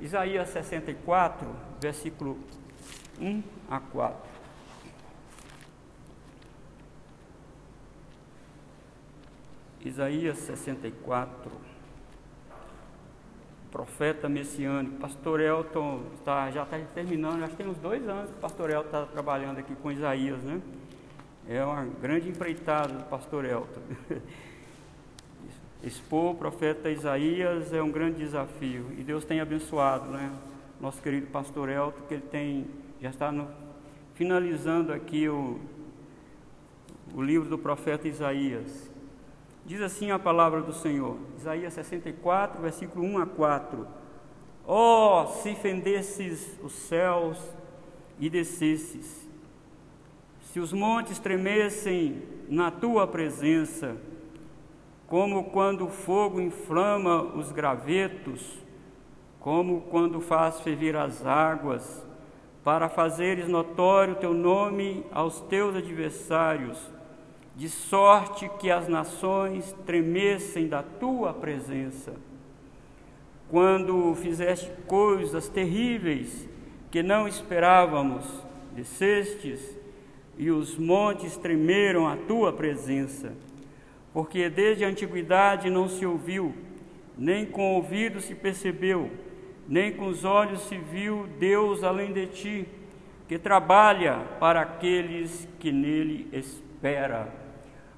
Isaías 64, versículo 1 a 4. Isaías 64, profeta messiânico. Pastor Elton tá, já está terminando, acho que tem uns dois anos que o pastor Elton está trabalhando aqui com Isaías, né? É uma grande empreitada do pastor Elton. Expor o profeta Isaías é um grande desafio e Deus tem abençoado, né? Nosso querido pastor Elton, que ele tem, já está no, finalizando aqui o, o livro do profeta Isaías. Diz assim a palavra do Senhor, Isaías 64, versículo 1 a 4. Ó, oh, se fendesses os céus e descesses, se os montes tremessem na tua presença, como quando o fogo inflama os gravetos, como quando faz ferver as águas, para fazeres notório teu nome aos teus adversários, de sorte que as nações tremessem da tua presença. Quando fizeste coisas terríveis que não esperávamos, descestes e os montes tremeram à tua presença porque desde a antiguidade não se ouviu, nem com o ouvido se percebeu, nem com os olhos se viu Deus além de ti, que trabalha para aqueles que nele espera.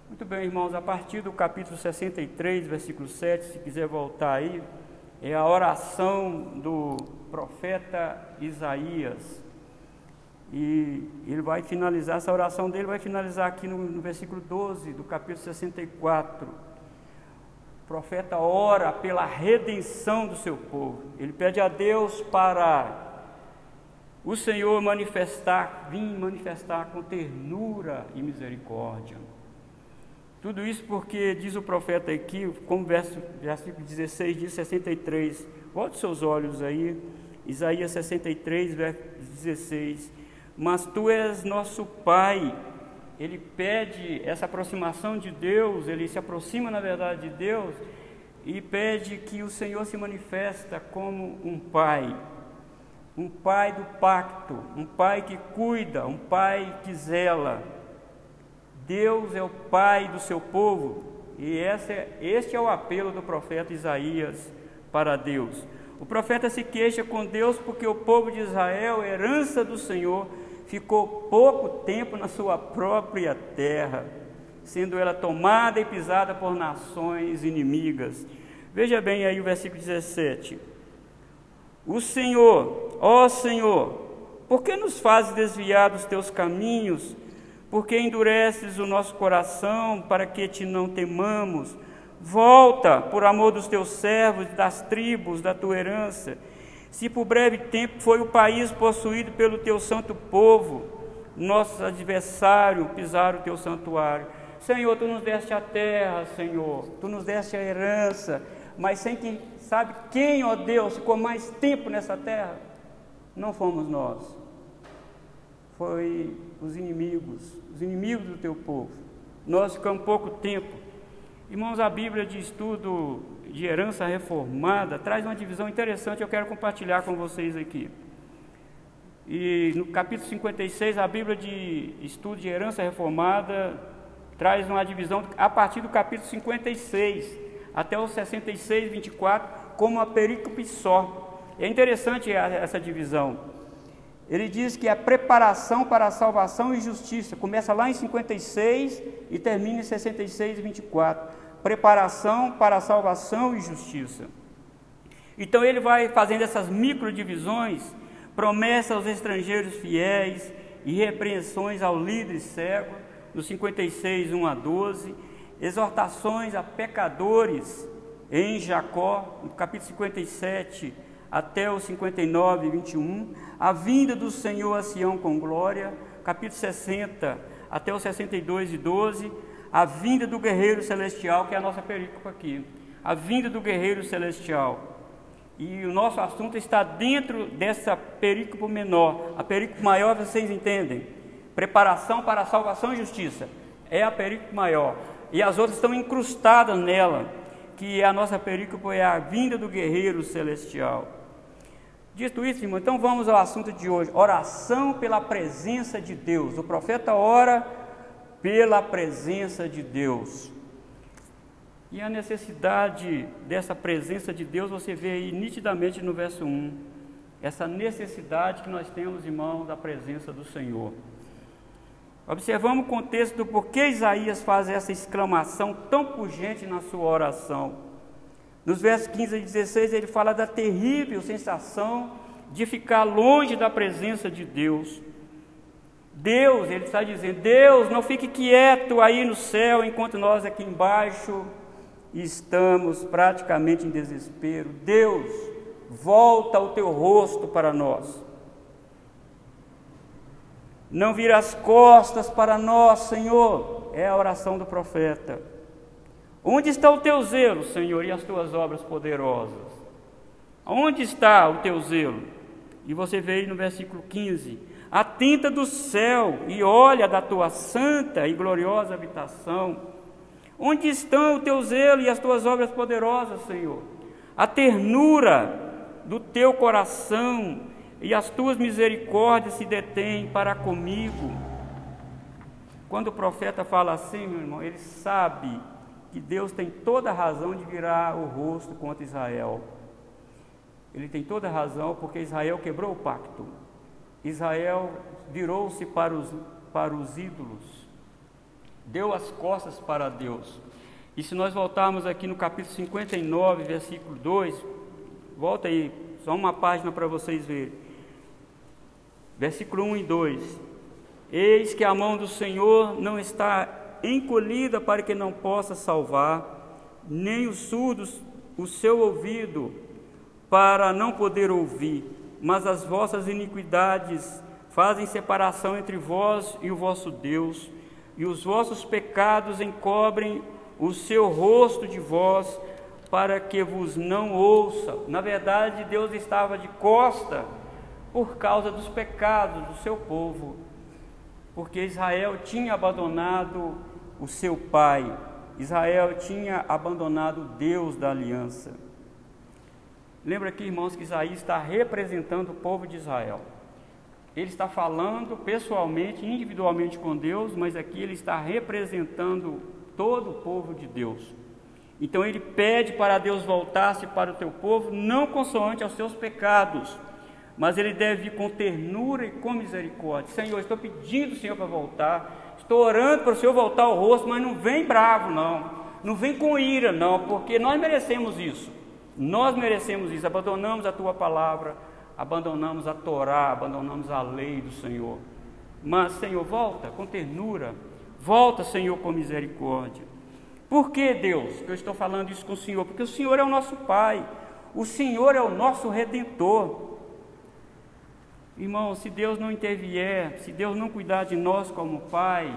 Muito bem, irmãos, a partir do capítulo 63, versículo 7, se quiser voltar aí, é a oração do profeta Isaías. E ele vai finalizar, essa oração dele vai finalizar aqui no, no versículo 12 do capítulo 64. O profeta ora pela redenção do seu povo. Ele pede a Deus para o Senhor manifestar, vir manifestar com ternura e misericórdia. Tudo isso porque diz o profeta aqui, como verso, versículo 16 diz 63, volte seus olhos aí, Isaías 63, verso 16 mas tu és nosso Pai. Ele pede essa aproximação de Deus, ele se aproxima na verdade de Deus e pede que o Senhor se manifesta como um Pai, um Pai do pacto, um Pai que cuida, um Pai que zela. Deus é o Pai do seu povo e é, este é o apelo do profeta Isaías para Deus. O profeta se queixa com Deus porque o povo de Israel, herança do Senhor, ficou pouco tempo na sua própria terra, sendo ela tomada e pisada por nações inimigas. Veja bem aí o versículo 17. O Senhor, ó Senhor, por que nos fazes desviar dos teus caminhos? Por que endureces o nosso coração para que te não temamos? Volta, por amor dos teus servos das tribos da tua herança se por breve tempo foi o país possuído pelo teu santo povo, nossos adversários pisaram o teu santuário. Senhor, tu nos deste a terra, Senhor, tu nos deste a herança, mas sem quem sabe quem, ó Deus, ficou mais tempo nessa terra? Não fomos nós, foi os inimigos, os inimigos do teu povo. Nós ficamos pouco tempo. Irmãos, a Bíblia de estudo de herança reformada traz uma divisão interessante, eu quero compartilhar com vocês aqui. E no capítulo 56, a Bíblia de estudo de herança reformada traz uma divisão a partir do capítulo 56 até o 66, 24, como uma perícope só. É interessante essa divisão. Ele diz que a preparação para a salvação e justiça começa lá em 56 e termina em 66 e 24 preparação para a salvação e justiça. Então ele vai fazendo essas microdivisões, promessas aos estrangeiros fiéis e repreensões ao líder cego, no 56, 1 a 12, exortações a pecadores em Jacó, no capítulo 57 até o 59, 21, a vinda do Senhor a Sião com glória, capítulo 60 até o 62 e 12, a vinda do guerreiro celestial, que é a nossa perícope aqui. A vinda do guerreiro celestial. E o nosso assunto está dentro dessa perícope menor. A perícope maior, vocês entendem? Preparação para a salvação e justiça. É a perícope maior. E as outras estão incrustadas nela, que a nossa perícope é a vinda do guerreiro celestial. Dito isso, irmão, então vamos ao assunto de hoje: oração pela presença de Deus. O profeta ora pela presença de Deus. E a necessidade dessa presença de Deus você vê aí nitidamente no verso 1. Essa necessidade que nós temos, irmão, da presença do Senhor. Observamos o contexto do porquê Isaías faz essa exclamação tão pungente na sua oração. Nos versos 15 e 16, ele fala da terrível sensação de ficar longe da presença de Deus. Deus, ele está dizendo: Deus, não fique quieto aí no céu enquanto nós aqui embaixo estamos praticamente em desespero. Deus, volta o teu rosto para nós. Não vira as costas para nós, Senhor. É a oração do profeta. Onde está o teu zelo, Senhor, e as tuas obras poderosas? Onde está o teu zelo? E você vê aí no versículo 15: Atenta do céu e olha da tua santa e gloriosa habitação. Onde estão o teu zelo e as tuas obras poderosas, Senhor? A ternura do teu coração e as tuas misericórdias se detêm para comigo. Quando o profeta fala assim, meu irmão, ele sabe que Deus tem toda a razão de virar o rosto contra Israel. Ele tem toda a razão porque Israel quebrou o pacto. Israel virou-se para os, para os ídolos, deu as costas para Deus. E se nós voltarmos aqui no capítulo 59, versículo 2, volta aí, só uma página para vocês verem. Versículo 1 e 2: Eis que a mão do Senhor não está encolhida para que não possa salvar, nem os surdos o seu ouvido para não poder ouvir, mas as vossas iniquidades fazem separação entre vós e o vosso Deus, e os vossos pecados encobrem o seu rosto de vós, para que vos não ouça. Na verdade, Deus estava de costa por causa dos pecados do seu povo, porque Israel tinha abandonado o seu pai. Israel tinha abandonado o Deus da aliança. Lembra aqui, irmãos, que Isaías está representando o povo de Israel. Ele está falando pessoalmente, individualmente com Deus, mas aqui ele está representando todo o povo de Deus. Então ele pede para Deus voltar-se para o teu povo, não consoante aos seus pecados, mas ele deve vir com ternura e com misericórdia. Senhor, estou pedindo, Senhor, para voltar. Estou orando para o Senhor voltar o rosto, mas não vem bravo, não. Não vem com ira, não, porque nós merecemos isso. Nós merecemos isso. Abandonamos a tua palavra, abandonamos a Torá, abandonamos a lei do Senhor. Mas, Senhor, volta com ternura. Volta, Senhor, com misericórdia. Por que, Deus, que eu estou falando isso com o Senhor? Porque o Senhor é o nosso Pai. O Senhor é o nosso redentor. Irmão, se Deus não intervier, se Deus não cuidar de nós como Pai,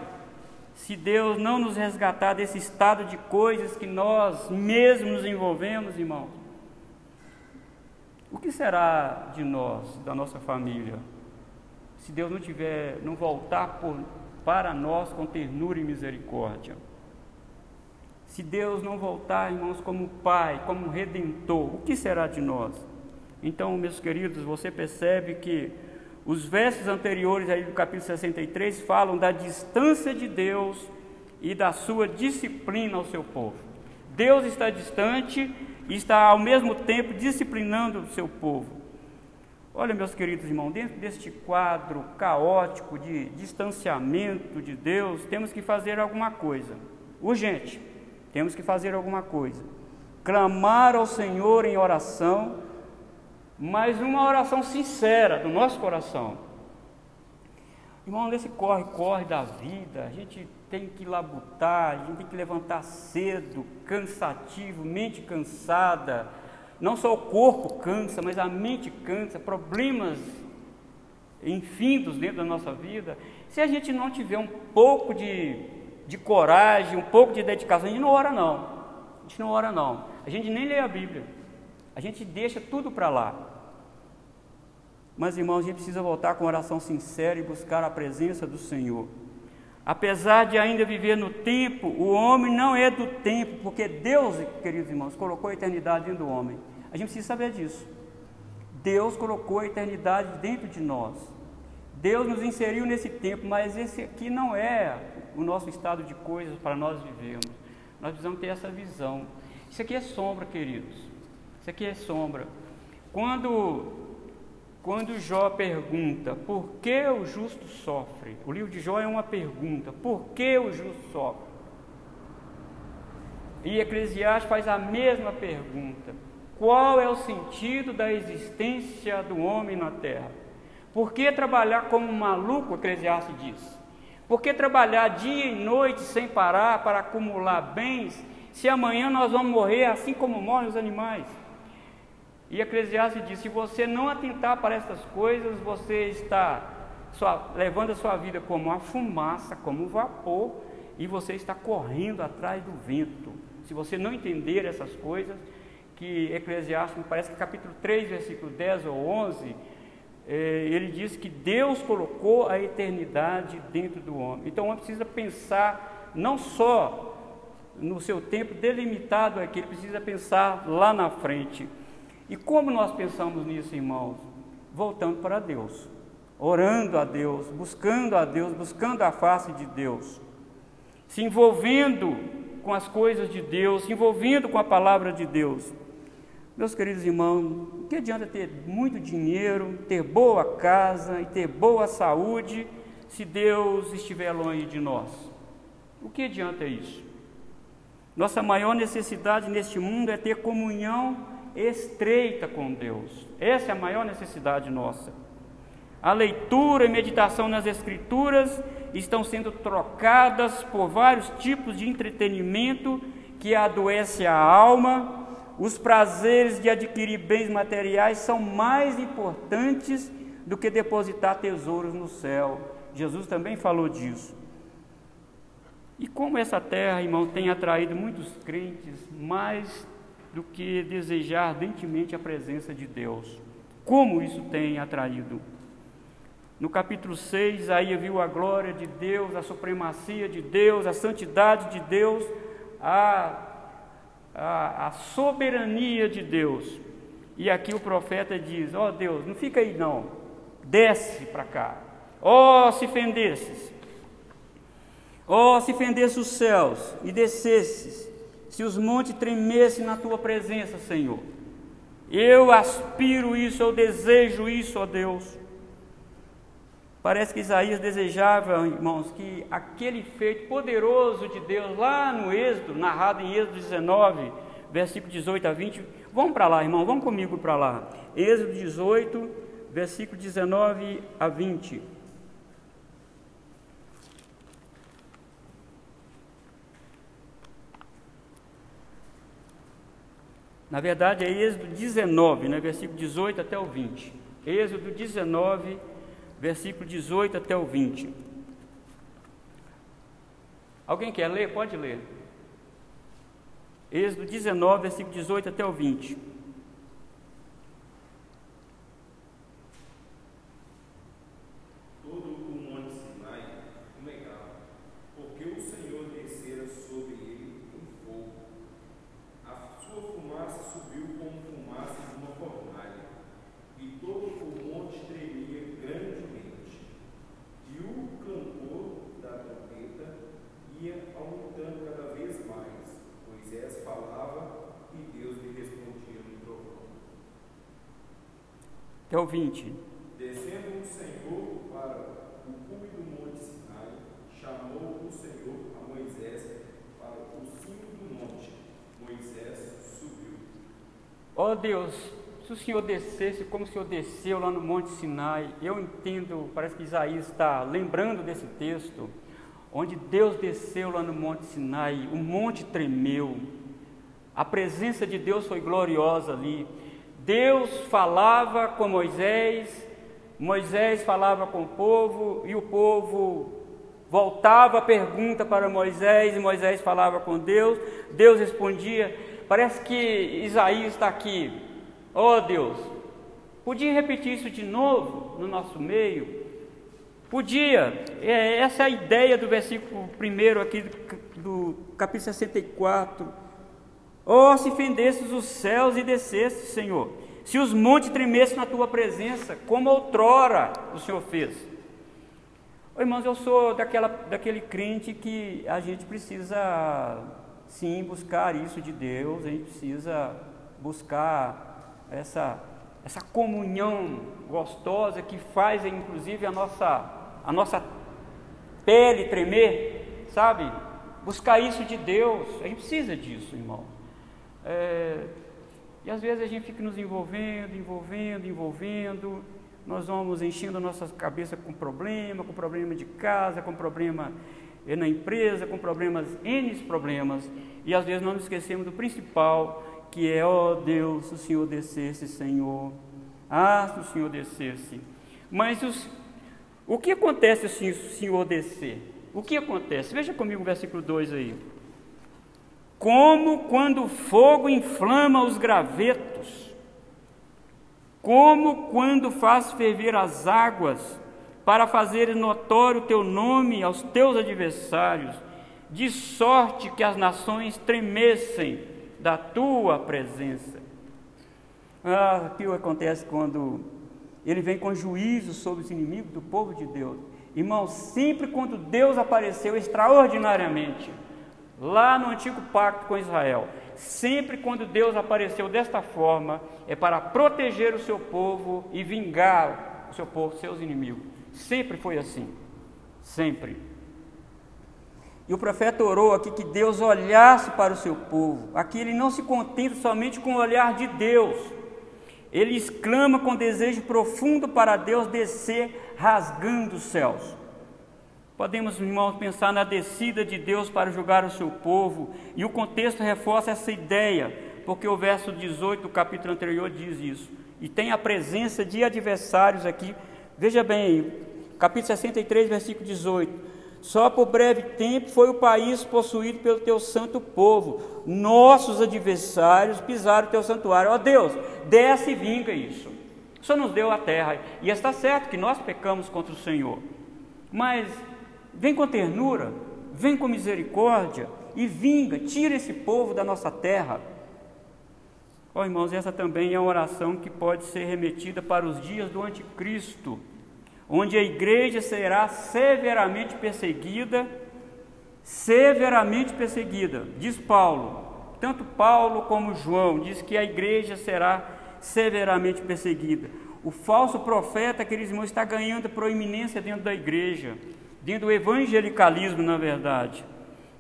se Deus não nos resgatar desse estado de coisas que nós mesmos nos envolvemos, irmão, o que será de nós, da nossa família, se Deus não tiver, não voltar por, para nós com ternura e misericórdia? Se Deus não voltar, irmãos, como Pai, como Redentor, o que será de nós? Então, meus queridos, você percebe que os versos anteriores aí do capítulo 63 falam da distância de Deus e da sua disciplina ao seu povo. Deus está distante e está ao mesmo tempo disciplinando o seu povo. Olha, meus queridos irmãos, dentro deste quadro caótico de distanciamento de Deus, temos que fazer alguma coisa. Urgente, temos que fazer alguma coisa. Clamar ao Senhor em oração mas uma oração sincera do nosso coração. Irmão, nesse corre-corre da vida, a gente tem que labutar, a gente tem que levantar cedo, cansativo, mente cansada. Não só o corpo cansa, mas a mente cansa, problemas infindos dentro da nossa vida. Se a gente não tiver um pouco de, de coragem, um pouco de dedicação, a gente não ora não. A gente não ora não. A gente nem lê a Bíblia. A gente deixa tudo para lá. Mas, irmãos, a gente precisa voltar com oração sincera e buscar a presença do Senhor. Apesar de ainda viver no tempo, o homem não é do tempo, porque Deus, queridos irmãos, colocou a eternidade dentro do homem. A gente precisa saber disso. Deus colocou a eternidade dentro de nós. Deus nos inseriu nesse tempo, mas esse aqui não é o nosso estado de coisas para nós vivermos. Nós precisamos ter essa visão. Isso aqui é sombra, queridos. Isso aqui é sombra. Quando quando Jó pergunta por que o justo sofre, o livro de Jó é uma pergunta: por que o justo sofre? E Eclesiastes faz a mesma pergunta: qual é o sentido da existência do homem na terra? Por que trabalhar como um maluco? Eclesiastes diz. Por que trabalhar dia e noite sem parar para acumular bens, se amanhã nós vamos morrer assim como morrem os animais? E Eclesiastes diz: se você não atentar para essas coisas, você está sua, levando a sua vida como uma fumaça, como um vapor, e você está correndo atrás do vento. Se você não entender essas coisas, que Eclesiastes, me parece que capítulo 3, versículo 10 ou 11, eh, ele diz que Deus colocou a eternidade dentro do homem. Então o homem precisa pensar não só no seu tempo delimitado aqui, ele precisa pensar lá na frente. E como nós pensamos nisso, irmãos? Voltando para Deus, orando a Deus, buscando a Deus, buscando a face de Deus, se envolvendo com as coisas de Deus, se envolvendo com a palavra de Deus. Meus queridos irmãos, o que adianta ter muito dinheiro, ter boa casa e ter boa saúde, se Deus estiver longe de nós? O que adianta isso? Nossa maior necessidade neste mundo é ter comunhão estreita com Deus. Essa é a maior necessidade nossa. A leitura e meditação nas Escrituras estão sendo trocadas por vários tipos de entretenimento que adoece a alma. Os prazeres de adquirir bens materiais são mais importantes do que depositar tesouros no céu. Jesus também falou disso. E como essa terra, irmão, tem atraído muitos crentes, mais do que desejar ardentemente a presença de Deus. Como isso tem atraído? No capítulo 6, aí viu a glória de Deus, a supremacia de Deus, a santidade de Deus, a, a, a soberania de Deus. E aqui o profeta diz: Ó oh Deus, não fica aí não, desce para cá. Ó, oh, se fendesses, ó, oh, se fendesse os céus e descesses se os montes tremessem na tua presença, Senhor. Eu aspiro isso, eu desejo isso, ó Deus. Parece que Isaías desejava, irmãos, que aquele feito poderoso de Deus lá no Êxodo, narrado em Êxodo 19, versículo 18 a 20. Vamos para lá, irmão, vamos comigo para lá. Êxodo 18, versículo 19 a 20. Na verdade, é Êxodo 19, né, versículo 18 até o 20. Êxodo 19, versículo 18 até o 20. Alguém quer ler? Pode ler. Êxodo 19, versículo 18 até o 20. Até o 20. Descendo o Senhor para o cume do monte Sinai, chamou o Senhor a Moisés para o cimo do monte. Moisés subiu. Ó oh Deus, se o Senhor descesse como o Senhor desceu lá no Monte Sinai, eu entendo, parece que Isaías está lembrando desse texto, onde Deus desceu lá no Monte Sinai, o monte tremeu, a presença de Deus foi gloriosa ali. Deus falava com Moisés, Moisés falava com o povo e o povo voltava a pergunta para Moisés e Moisés falava com Deus, Deus respondia. Parece que Isaías está aqui. Oh Deus, podia repetir isso de novo no nosso meio? Podia, é, essa é a ideia do versículo 1 aqui do, do capítulo 64 Oh, se fendesses os céus e descesses, Senhor, Se os montes tremessem na tua presença, como outrora o Senhor fez. Ô, irmãos, eu sou daquela, daquele crente que a gente precisa sim buscar isso de Deus, a gente precisa buscar essa, essa comunhão gostosa que faz inclusive a nossa, a nossa pele tremer, sabe? Buscar isso de Deus, a gente precisa disso, irmão. É, e às vezes a gente fica nos envolvendo, envolvendo, envolvendo, nós vamos enchendo a nossa cabeça com problema, com problema de casa, com problema na empresa, com problemas, N problemas, e às vezes nós nos esquecemos do principal, que é, ó oh Deus, o Senhor descesse, Senhor. Ah, se o Senhor descesse. Mas os, o que acontece se o Senhor descer? O que acontece? Veja comigo o versículo 2 aí. Como quando o fogo inflama os gravetos, como quando faz ferver as águas, para fazer notório o teu nome aos teus adversários, de sorte que as nações tremessem da tua presença. Ah, que acontece quando ele vem com juízo sobre os inimigos do povo de Deus? Irmãos, sempre quando Deus apareceu extraordinariamente, lá no antigo pacto com Israel, sempre quando Deus apareceu desta forma, é para proteger o seu povo e vingar o seu povo, seus inimigos. Sempre foi assim. Sempre. E o profeta orou aqui que Deus olhasse para o seu povo. Aqui ele não se contenta somente com o olhar de Deus. Ele exclama com desejo profundo para Deus descer rasgando os céus. Podemos, irmãos, pensar na descida de Deus para julgar o seu povo, e o contexto reforça essa ideia, porque o verso 18 do capítulo anterior diz isso. E tem a presença de adversários aqui Veja bem, capítulo 63, versículo 18. Só por breve tempo foi o país possuído pelo teu santo povo. Nossos adversários pisaram o teu santuário. Ó Deus, desce e vinga isso. Senhor nos deu a terra. E está certo que nós pecamos contra o Senhor. Mas vem com ternura, vem com misericórdia e vinga, tira esse povo da nossa terra. Ó oh, irmãos, essa também é uma oração que pode ser remetida para os dias do anticristo, onde a igreja será severamente perseguida, severamente perseguida, diz Paulo. Tanto Paulo como João diz que a igreja será severamente perseguida. O falso profeta, queridos irmãos, está ganhando proeminência dentro da igreja, dentro do evangelicalismo, na verdade.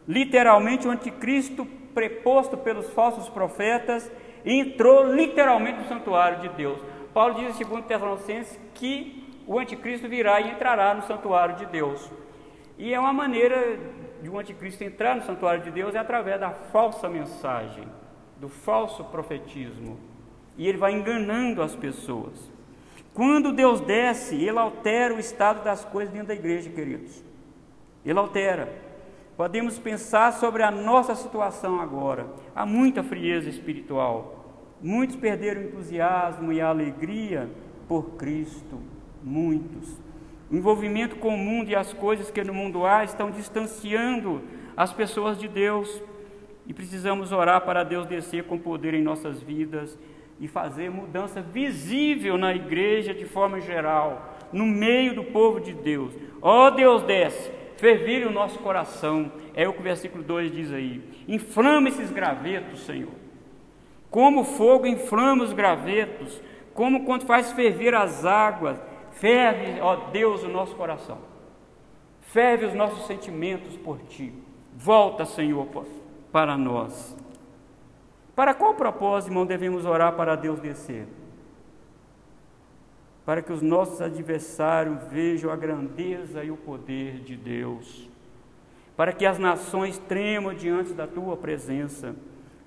Literalmente, o anticristo preposto pelos falsos profetas entrou literalmente no santuário de Deus. Paulo diz em 2 Tessalonicenses que o anticristo virá e entrará no santuário de Deus. E é uma maneira de um anticristo entrar no santuário de Deus é através da falsa mensagem, do falso profetismo. E ele vai enganando as pessoas. Quando Deus desce, ele altera o estado das coisas dentro da igreja, queridos. Ele altera. Podemos pensar sobre a nossa situação agora. Há muita frieza espiritual. Muitos perderam o entusiasmo e a alegria por Cristo. Muitos. O envolvimento com o mundo e as coisas que no mundo há estão distanciando as pessoas de Deus. E precisamos orar para Deus descer com poder em nossas vidas e fazer mudança visível na igreja de forma geral, no meio do povo de Deus. Ó oh, Deus, desce, fervilhe o nosso coração. É o que o versículo 2 diz aí. Inflama esses gravetos, Senhor. Como fogo inflama os gravetos, como quando faz ferver as águas, ferve, ó Deus, o nosso coração. Ferve os nossos sentimentos por ti. Volta, Senhor, para nós. Para qual propósito, irmão, devemos orar para Deus descer? Para que os nossos adversários vejam a grandeza e o poder de Deus. Para que as nações tremam diante da tua presença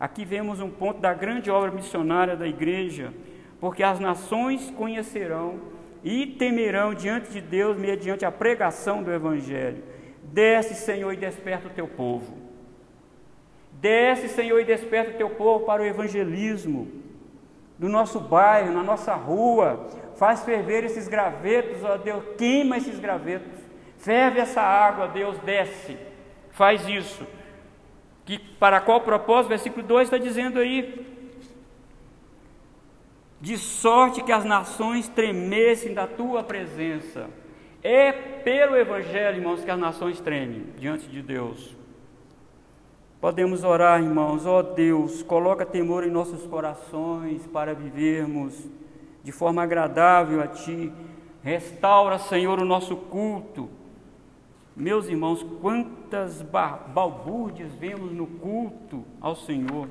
Aqui vemos um ponto da grande obra missionária da igreja, porque as nações conhecerão e temerão diante de Deus mediante a pregação do Evangelho. Desce, Senhor, e desperta o teu povo. Desce, Senhor, e desperta o teu povo para o evangelismo do nosso bairro, na nossa rua. Faz ferver esses gravetos, ó Deus, queima esses gravetos. Ferve essa água, Deus, desce. Faz isso que para qual propósito? Versículo 2 está dizendo aí. de sorte que as nações tremessem da tua presença. É pelo Evangelho, irmãos, que as nações tremem diante de Deus. Podemos orar, irmãos, ó oh, Deus, coloca temor em nossos corações para vivermos de forma agradável a Ti. Restaura, Senhor, o nosso culto. Meus irmãos, quantas balbúrdias vemos no culto ao Senhor.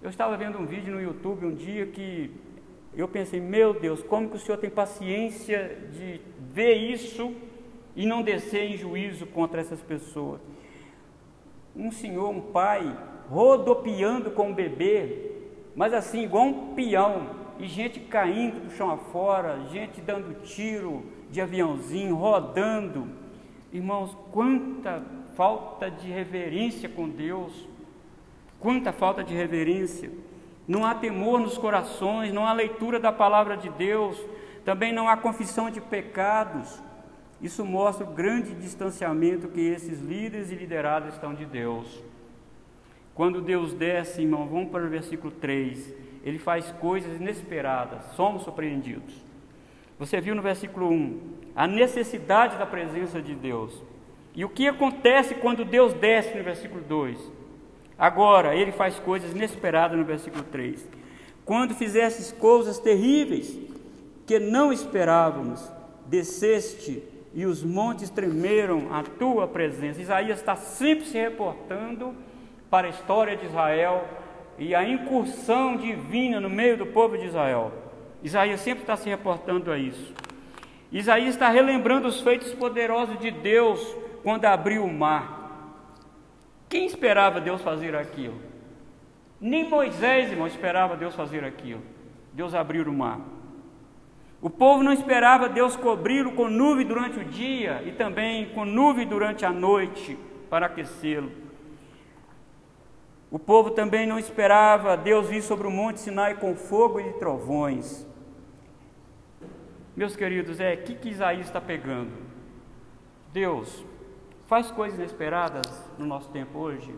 Eu estava vendo um vídeo no YouTube um dia que eu pensei, meu Deus, como que o Senhor tem paciência de ver isso e não descer em juízo contra essas pessoas? Um senhor, um pai, rodopiando com o bebê, mas assim, igual um peão, e gente caindo do chão afora, gente dando tiro de aviãozinho, rodando. Irmãos, quanta falta de reverência com Deus, quanta falta de reverência. Não há temor nos corações, não há leitura da palavra de Deus, também não há confissão de pecados. Isso mostra o grande distanciamento que esses líderes e liderados estão de Deus. Quando Deus desce, irmão, vamos para o versículo 3. Ele faz coisas inesperadas, somos surpreendidos. Você viu no versículo 1 a necessidade da presença de Deus. E o que acontece quando Deus desce no versículo 2? Agora, ele faz coisas inesperadas no versículo 3. Quando fizestes coisas terríveis que não esperávamos, desceste e os montes tremeram à tua presença. Isaías está sempre se reportando para a história de Israel e a incursão divina no meio do povo de Israel. Isaías sempre está se reportando a isso. Isaías está relembrando os feitos poderosos de Deus quando abriu o mar. Quem esperava Deus fazer aquilo? Nem Moisés, irmão, esperava Deus fazer aquilo. Deus abrir o mar. O povo não esperava Deus cobri-lo com nuvem durante o dia e também com nuvem durante a noite para aquecê-lo. O povo também não esperava Deus vir sobre o monte Sinai com fogo e trovões. Meus queridos, é que que Isaías está pegando? Deus faz coisas inesperadas no nosso tempo hoje.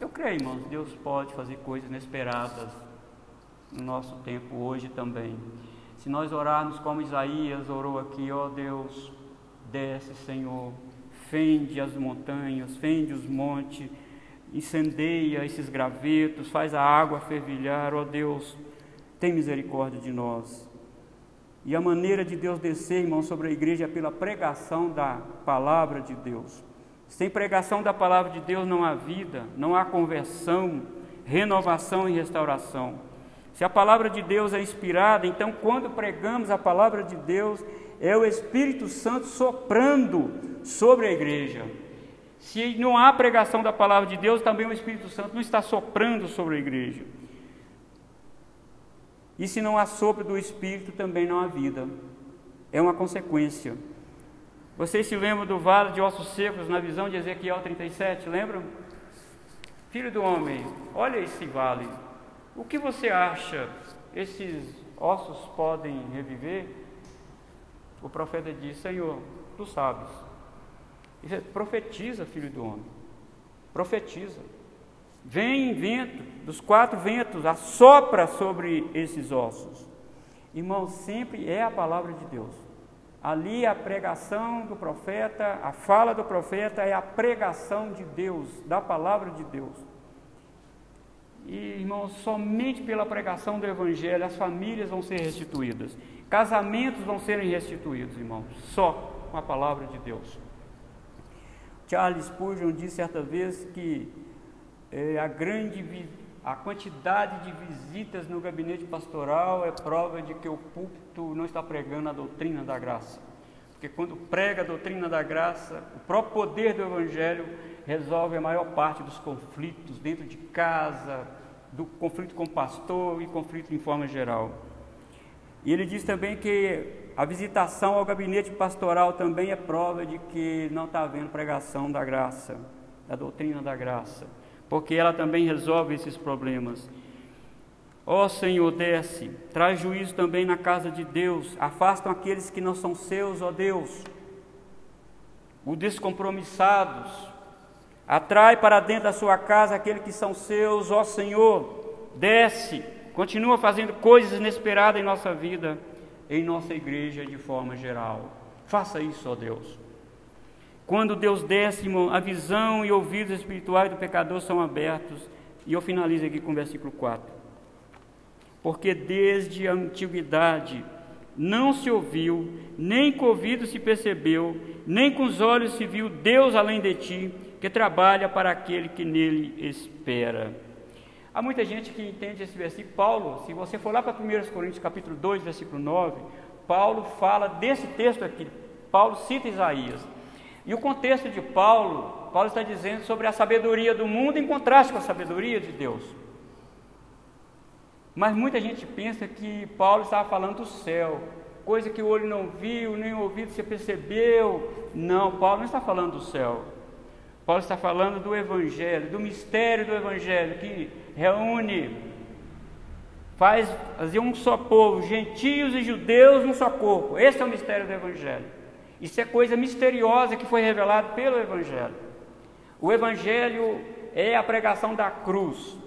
Eu creio, irmãos, Deus pode fazer coisas inesperadas no nosso tempo hoje também. Se nós orarmos como Isaías orou aqui, ó Deus, desce, Senhor, fende as montanhas, fende os montes, incendeia esses gravetos, faz a água fervilhar, ó Deus, tem misericórdia de nós. E a maneira de Deus descer, irmão, sobre a igreja é pela pregação da palavra de Deus. Sem pregação da palavra de Deus não há vida, não há conversão, renovação e restauração. Se a palavra de Deus é inspirada, então quando pregamos a palavra de Deus, é o Espírito Santo soprando sobre a igreja. Se não há pregação da palavra de Deus, também o Espírito Santo não está soprando sobre a igreja. E se não há sopro do Espírito, também não há vida. É uma consequência. Vocês se lembram do vale de ossos secos na visão de Ezequiel 37, lembram? Filho do homem, olha esse vale. O que você acha? Esses ossos podem reviver? O profeta diz: Senhor, tu sabes. Ele profetiza, filho do homem. Profetiza. Vem vento dos quatro ventos, assopra sobre esses ossos. Irmão, sempre é a palavra de Deus. Ali a pregação do profeta, a fala do profeta é a pregação de Deus, da palavra de Deus. E, irmãos, somente pela pregação do Evangelho as famílias vão ser restituídas, casamentos vão serem restituídos, irmãos, só com a palavra de Deus. Charles Spurgeon disse certa vez que é, a grande a quantidade de visitas no gabinete pastoral é prova de que o púlpito não está pregando a doutrina da graça. Porque quando prega a doutrina da graça, o próprio poder do Evangelho resolve a maior parte dos conflitos dentro de casa, do conflito com o pastor e conflito em forma geral. E ele diz também que a visitação ao gabinete pastoral também é prova de que não está havendo pregação da graça, da doutrina da graça, porque ela também resolve esses problemas. Ó oh, Senhor, desce, traz juízo também na casa de Deus, afastam aqueles que não são seus, ó oh Deus, os descompromissados, Atrai para dentro da sua casa aqueles que são seus, ó Senhor. Desce, continua fazendo coisas inesperadas em nossa vida, em nossa igreja de forma geral. Faça isso, ó Deus. Quando Deus desce, a visão e ouvidos espirituais do pecador são abertos. E eu finalizo aqui com o versículo 4. Porque desde a antiguidade não se ouviu, nem com o ouvido se percebeu, nem com os olhos se viu Deus além de ti, que trabalha para aquele que nele espera. Há muita gente que entende esse versículo. Paulo, se você for lá para 1 Coríntios capítulo 2, versículo 9, Paulo fala desse texto aqui. Paulo cita Isaías. E o contexto de Paulo, Paulo está dizendo sobre a sabedoria do mundo em contraste com a sabedoria de Deus. Mas muita gente pensa que Paulo estava falando do céu, coisa que o olho não viu, nem o ouvido se percebeu. Não, Paulo não está falando do céu. Paulo está falando do Evangelho, do mistério do Evangelho, que reúne, faz fazer um só povo, gentios e judeus num só corpo. Esse é o mistério do Evangelho. Isso é coisa misteriosa que foi revelada pelo Evangelho. O Evangelho é a pregação da cruz.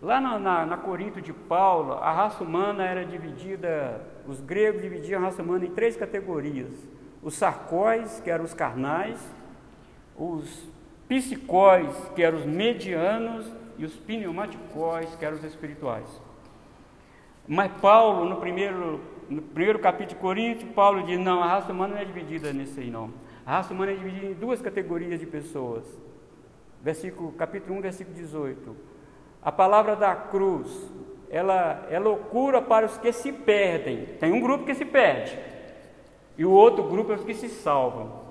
Lá na, na, na, Corinto de Paulo, a raça humana era dividida, os gregos dividiam a raça humana em três categorias: os sarcóis, que eram os carnais, os psicóis, que eram os medianos, e os pneumaticóis, que eram os espirituais. Mas Paulo, no primeiro no primeiro capítulo de Coríntios, Paulo diz: não, a raça humana não é dividida nesse aí, não. A raça humana é dividida em duas categorias de pessoas. Versículo, capítulo 1, versículo 18. A palavra da cruz, ela é loucura para os que se perdem. Tem um grupo que se perde, e o outro grupo é os que se salvam.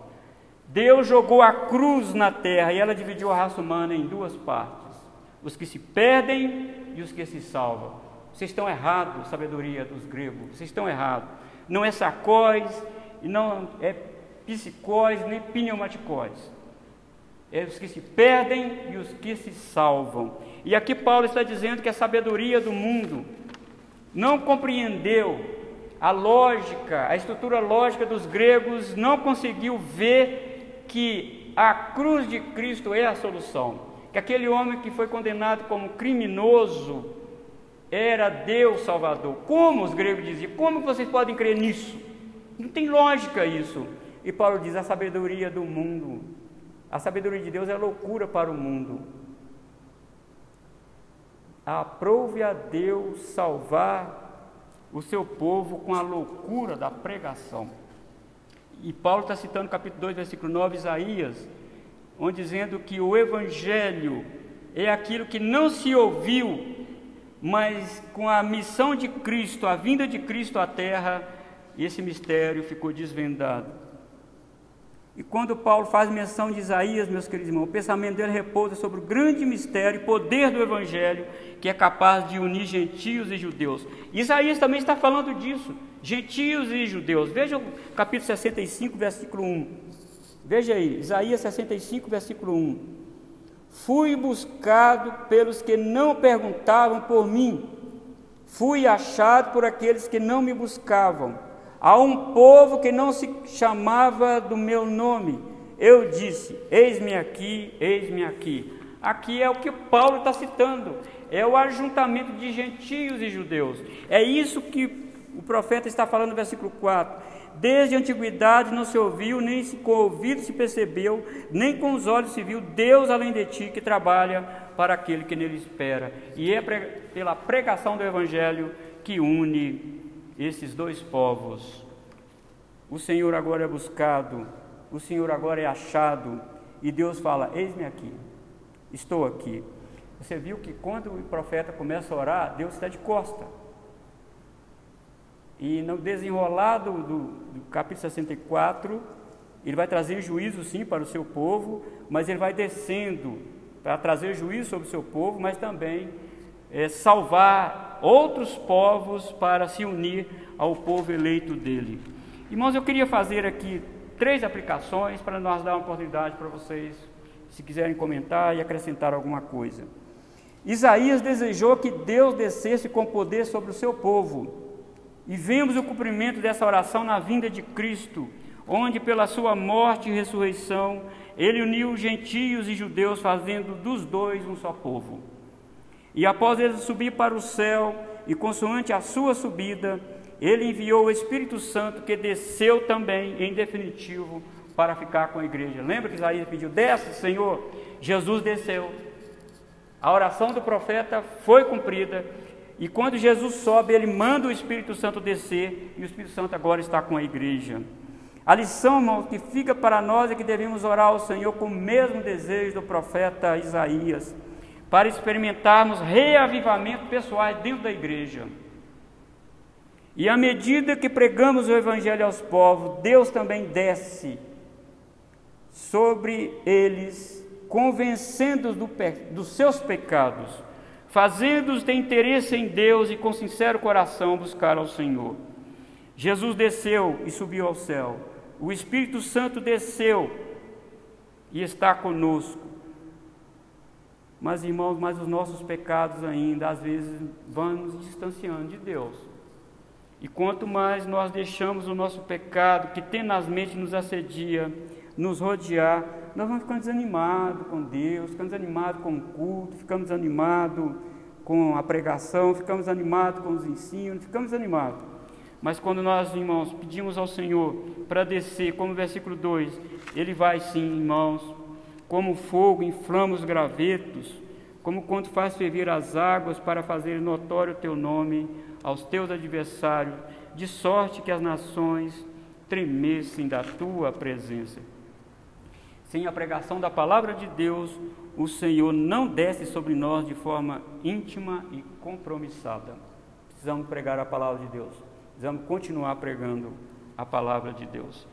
Deus jogou a cruz na terra e ela dividiu a raça humana em duas partes: os que se perdem e os que se salvam. Vocês estão errados, sabedoria dos gregos. Vocês estão errados. Não é sacóis, não é psicóis, nem pneumaticóis. É os que se perdem e os que se salvam. E aqui Paulo está dizendo que a sabedoria do mundo não compreendeu a lógica, a estrutura lógica dos gregos, não conseguiu ver que a cruz de Cristo é a solução. Que aquele homem que foi condenado como criminoso, era Deus Salvador. Como os gregos diziam? Como vocês podem crer nisso? Não tem lógica isso. E Paulo diz: a sabedoria do mundo, a sabedoria de Deus é loucura para o mundo. Aprove a Deus salvar o seu povo com a loucura da pregação. E Paulo está citando capítulo 2, versículo 9, Isaías, onde dizendo que o Evangelho é aquilo que não se ouviu mas com a missão de Cristo, a vinda de Cristo à terra, esse mistério ficou desvendado. E quando Paulo faz menção de Isaías, meus queridos irmãos, o pensamento dele repousa sobre o grande mistério e poder do Evangelho, que é capaz de unir gentios e judeus. Isaías também está falando disso, gentios e judeus. Veja o capítulo 65, versículo 1. Veja aí, Isaías 65, versículo 1. Fui buscado pelos que não perguntavam por mim, fui achado por aqueles que não me buscavam. A um povo que não se chamava do meu nome, eu disse: Eis-me aqui, eis-me aqui. Aqui é o que Paulo está citando, é o ajuntamento de gentios e judeus. É isso que o profeta está falando no versículo 4. Desde a antiguidade não se ouviu, nem com o ouvido se percebeu, nem com os olhos se viu Deus além de ti que trabalha para aquele que nele espera. E é pela pregação do Evangelho que une esses dois povos. O Senhor agora é buscado, o Senhor agora é achado, e Deus fala: Eis-me aqui, estou aqui. Você viu que quando o profeta começa a orar, Deus está de costa. E no desenrolar do, do, do capítulo 64, ele vai trazer juízo sim para o seu povo, mas ele vai descendo para trazer juízo sobre o seu povo, mas também é, salvar outros povos para se unir ao povo eleito dele. Irmãos, eu queria fazer aqui três aplicações para nós dar uma oportunidade para vocês, se quiserem comentar e acrescentar alguma coisa. Isaías desejou que Deus descesse com poder sobre o seu povo. E vemos o cumprimento dessa oração na vinda de Cristo, onde pela sua morte e ressurreição ele uniu gentios e judeus, fazendo dos dois um só povo. E após ele subir para o céu, e consoante a sua subida, ele enviou o Espírito Santo que desceu também, em definitivo, para ficar com a igreja. Lembra que Isaías pediu: Desce, Senhor. Jesus desceu. A oração do profeta foi cumprida. E quando Jesus sobe, ele manda o Espírito Santo descer. E o Espírito Santo agora está com a igreja. A lição, irmão, que fica para nós é que devemos orar ao Senhor com o mesmo desejo do profeta Isaías, para experimentarmos reavivamento pessoais dentro da igreja. E à medida que pregamos o Evangelho aos povos, Deus também desce sobre eles, convencendo-os do dos seus pecados, fazendo-os ter interesse em Deus e com sincero coração buscar ao Senhor. Jesus desceu e subiu ao céu. O Espírito Santo desceu e está conosco. Mas, irmãos, mas os nossos pecados ainda, às vezes, vão nos distanciando de Deus. E quanto mais nós deixamos o nosso pecado, que tenazmente nos assedia, nos rodear, nós vamos ficando desanimados com Deus, ficamos desanimados com o culto, ficamos desanimados com a pregação, ficamos desanimados com os ensinos, ficamos desanimados. Mas quando nós, irmãos, pedimos ao Senhor para descer, como o versículo 2, Ele vai sim, irmãos, como fogo inflama os gravetos, como quando faz ferver as águas para fazer notório o teu nome aos teus adversários, de sorte que as nações tremessem da tua presença. Sem a pregação da palavra de Deus, o Senhor não desce sobre nós de forma íntima e compromissada. Precisamos pregar a palavra de Deus. Precisamos continuar pregando a palavra de Deus.